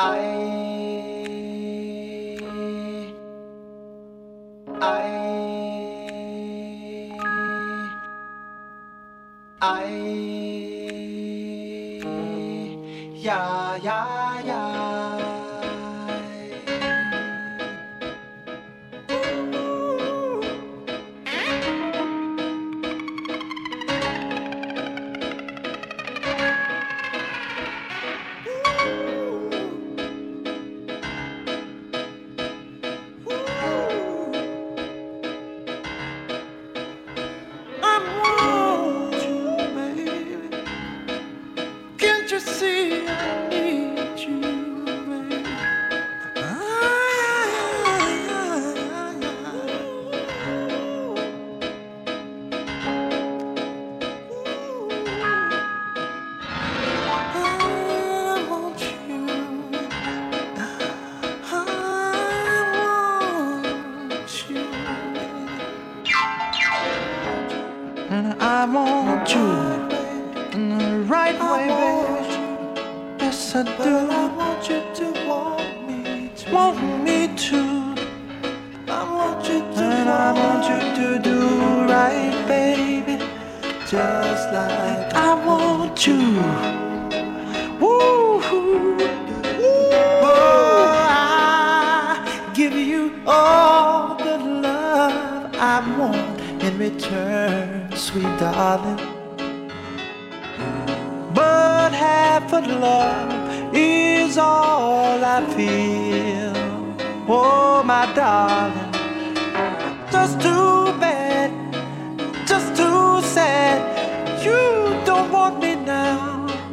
ai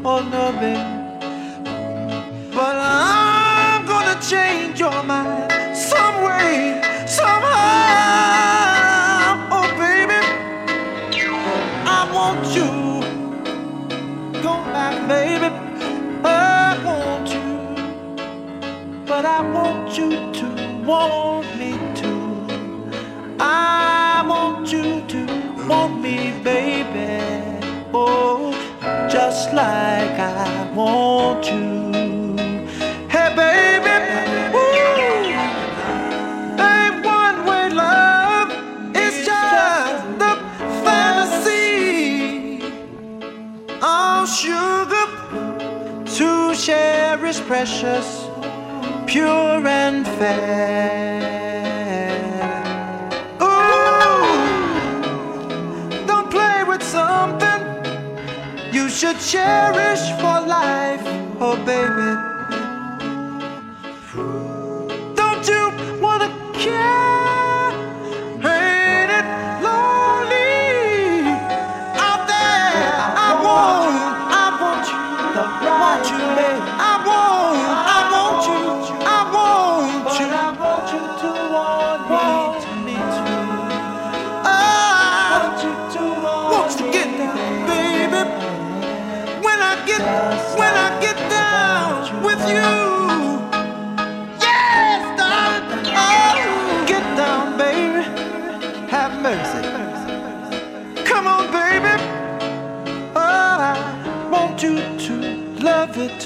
or loving. But I'm gonna change your mind some way, somehow. Oh, baby, I want you. Come back, baby. I want you. But I want you to want me too. I want you to want me, baby. Oh like I want to, Hey, baby. Ooh. Ain't one way love, it's just the fantasy. All sugar to share is precious, pure and fair. should cherish for life, oh baby.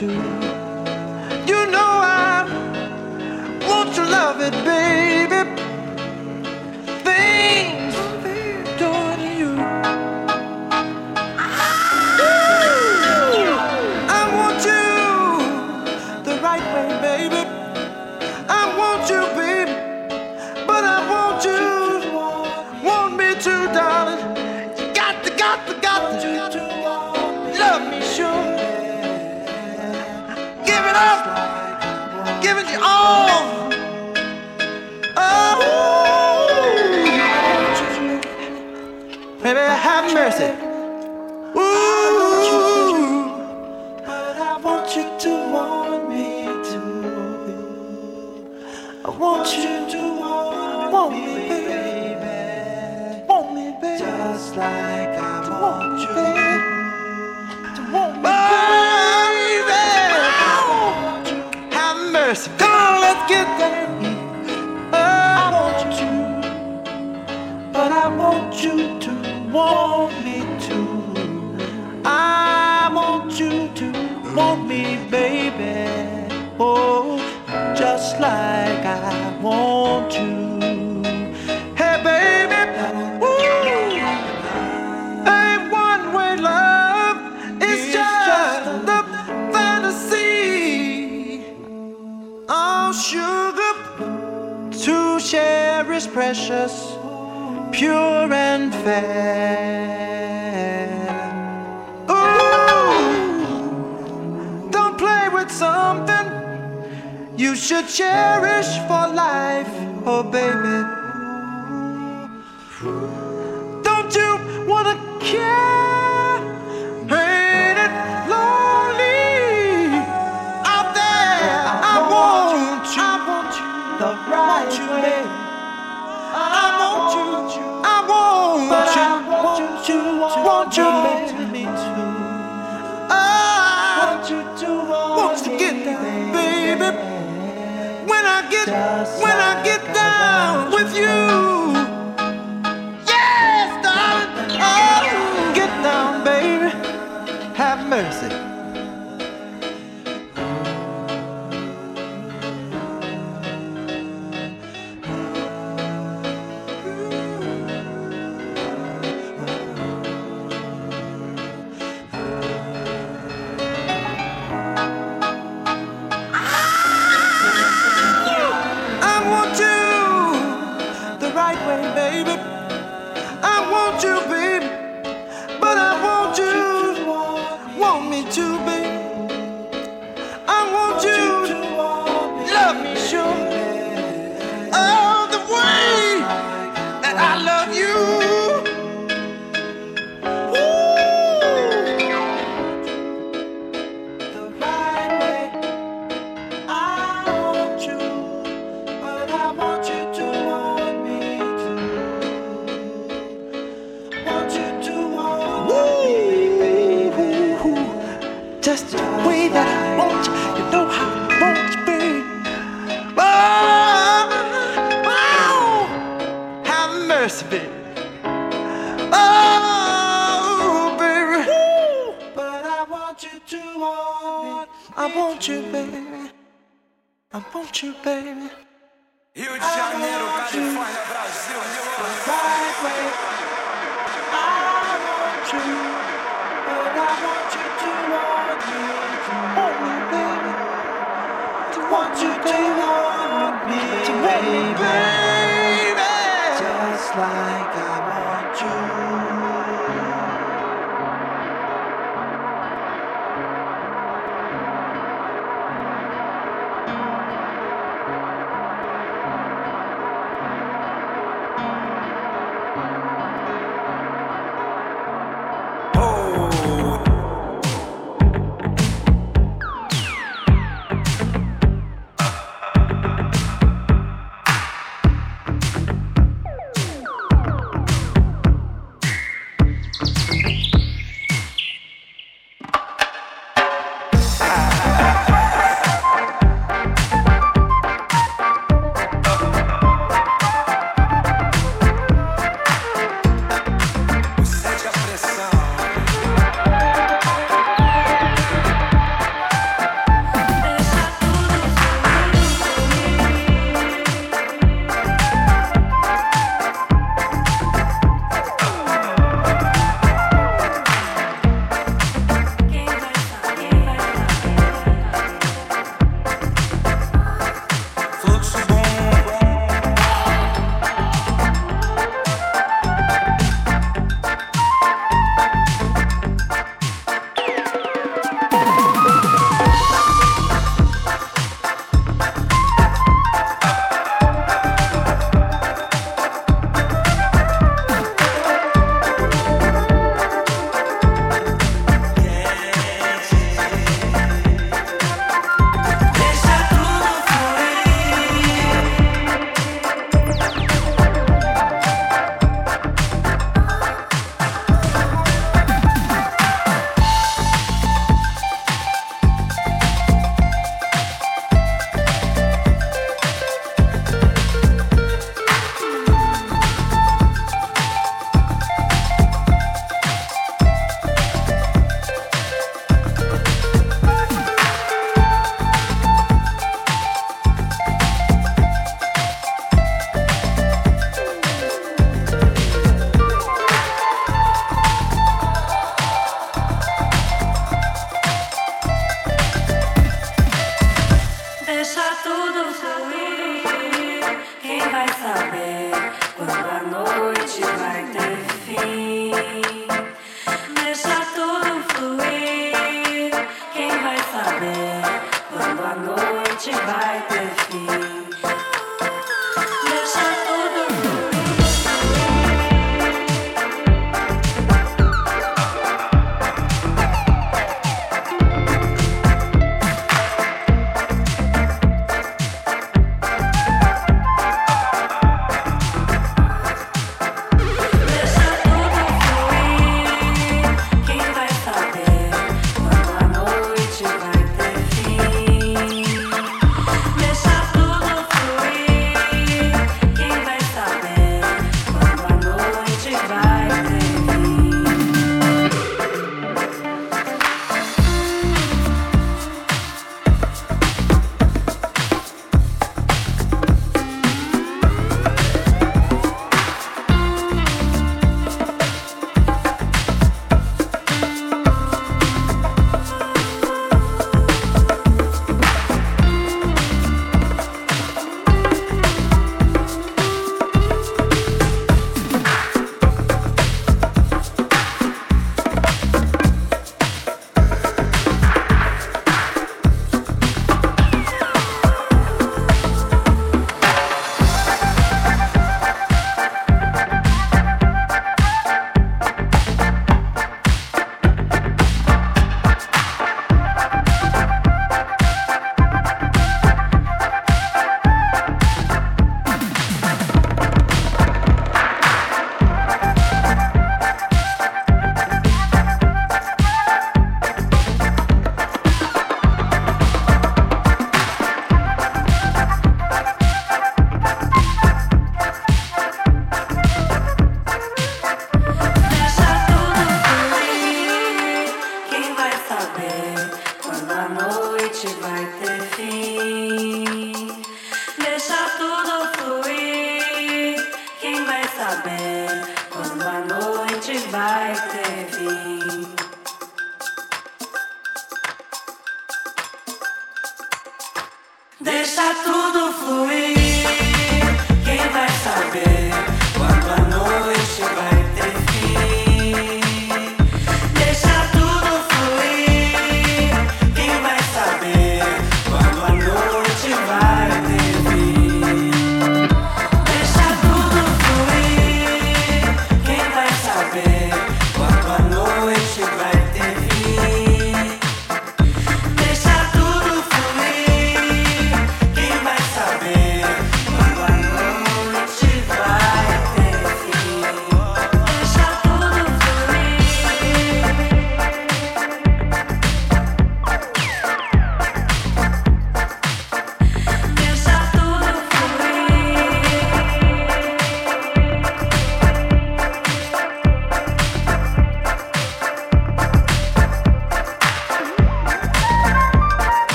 too precious, pure and fair. Ooh, don't play with something you should cherish for life, oh baby. Don't you wanna care? Ain't lonely out there? I want you the right way. want you to want me, baby.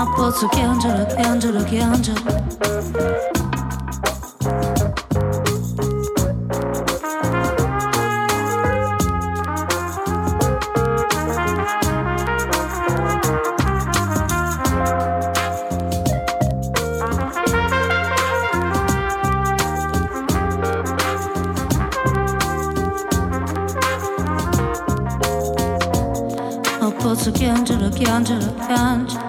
ma pozzo che angelo, che angelo, che angelo. Ma pozzo che angelo, che angelo, che angelo.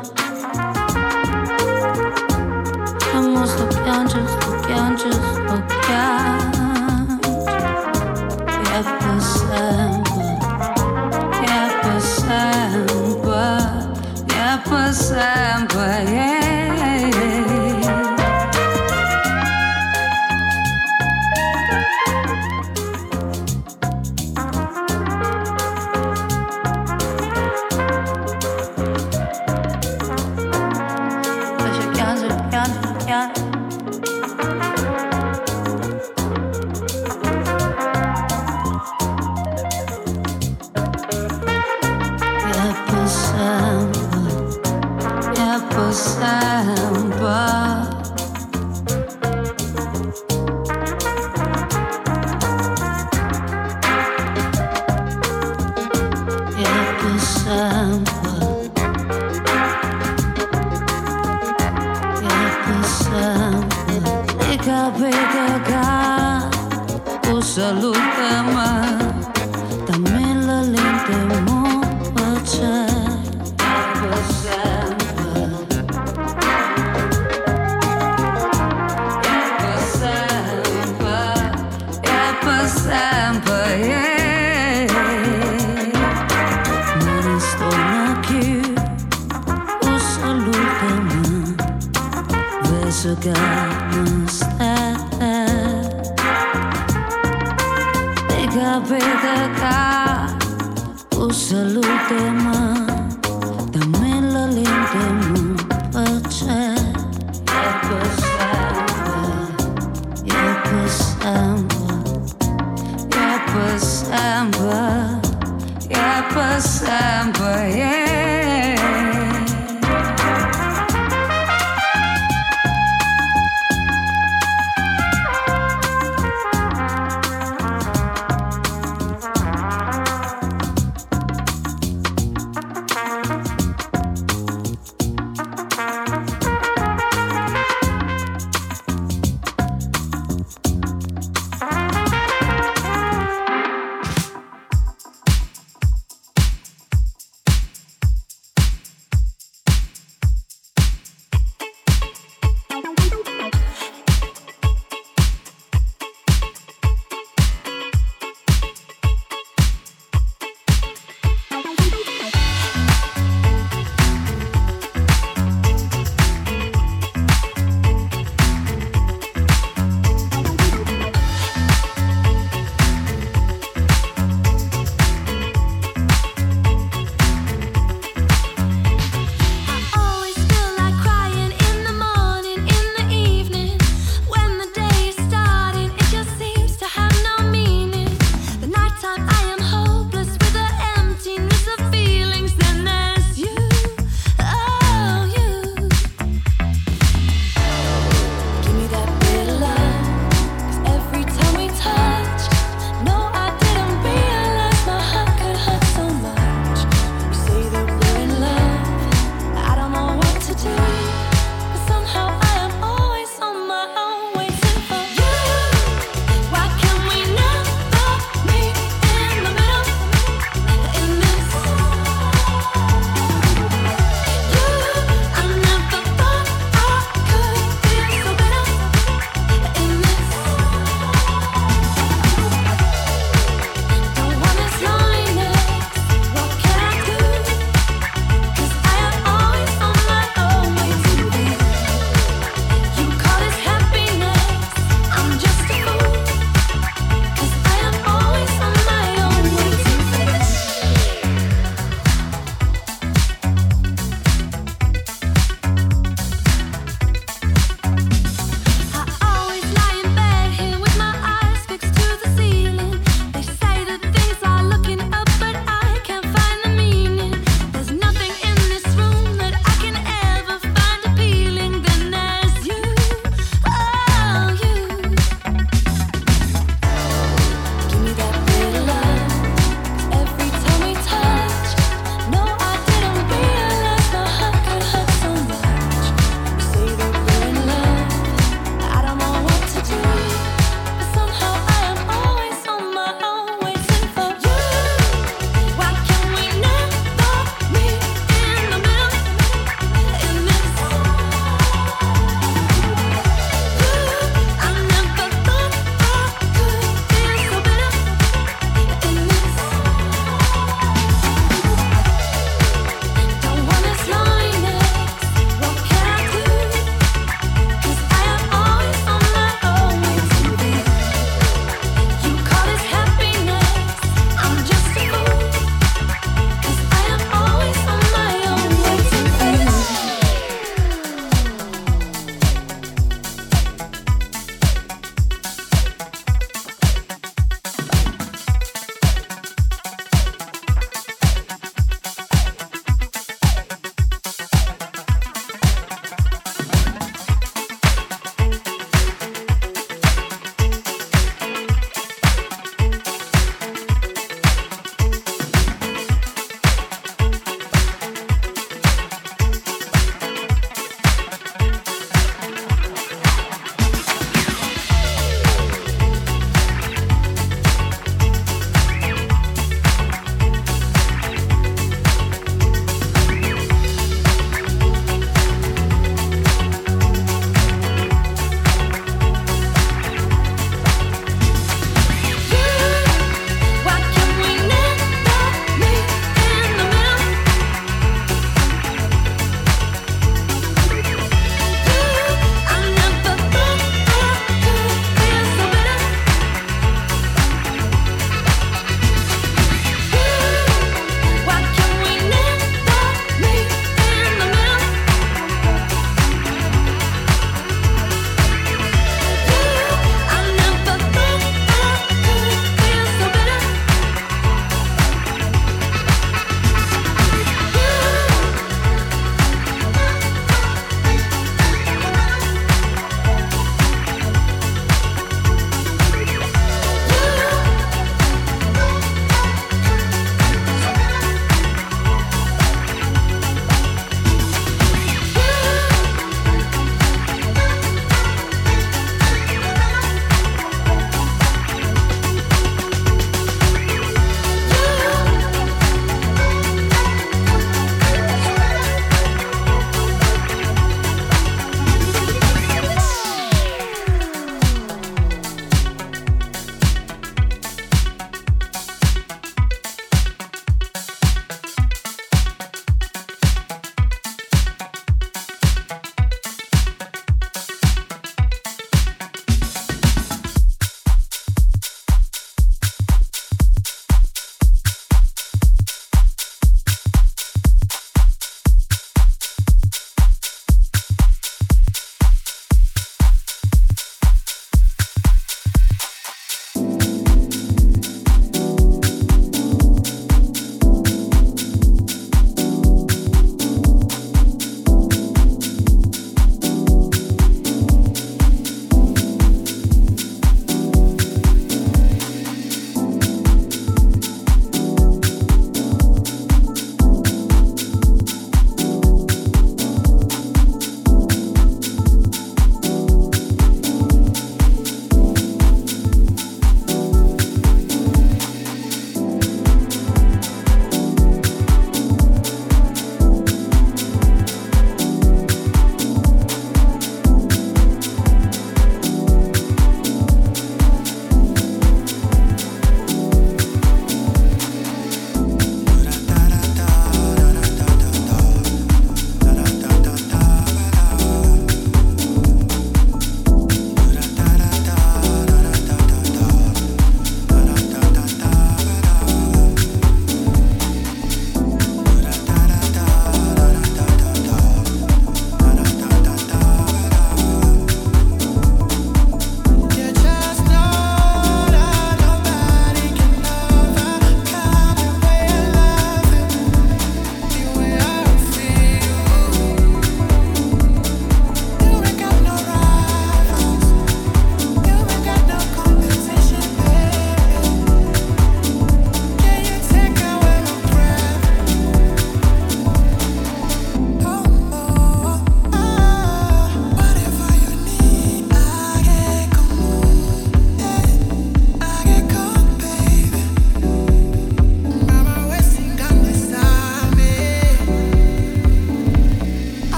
gun.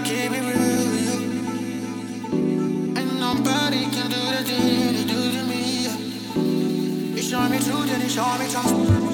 I keep it real. And nobody can do the thing you do to me. You show me truth and you show me trust.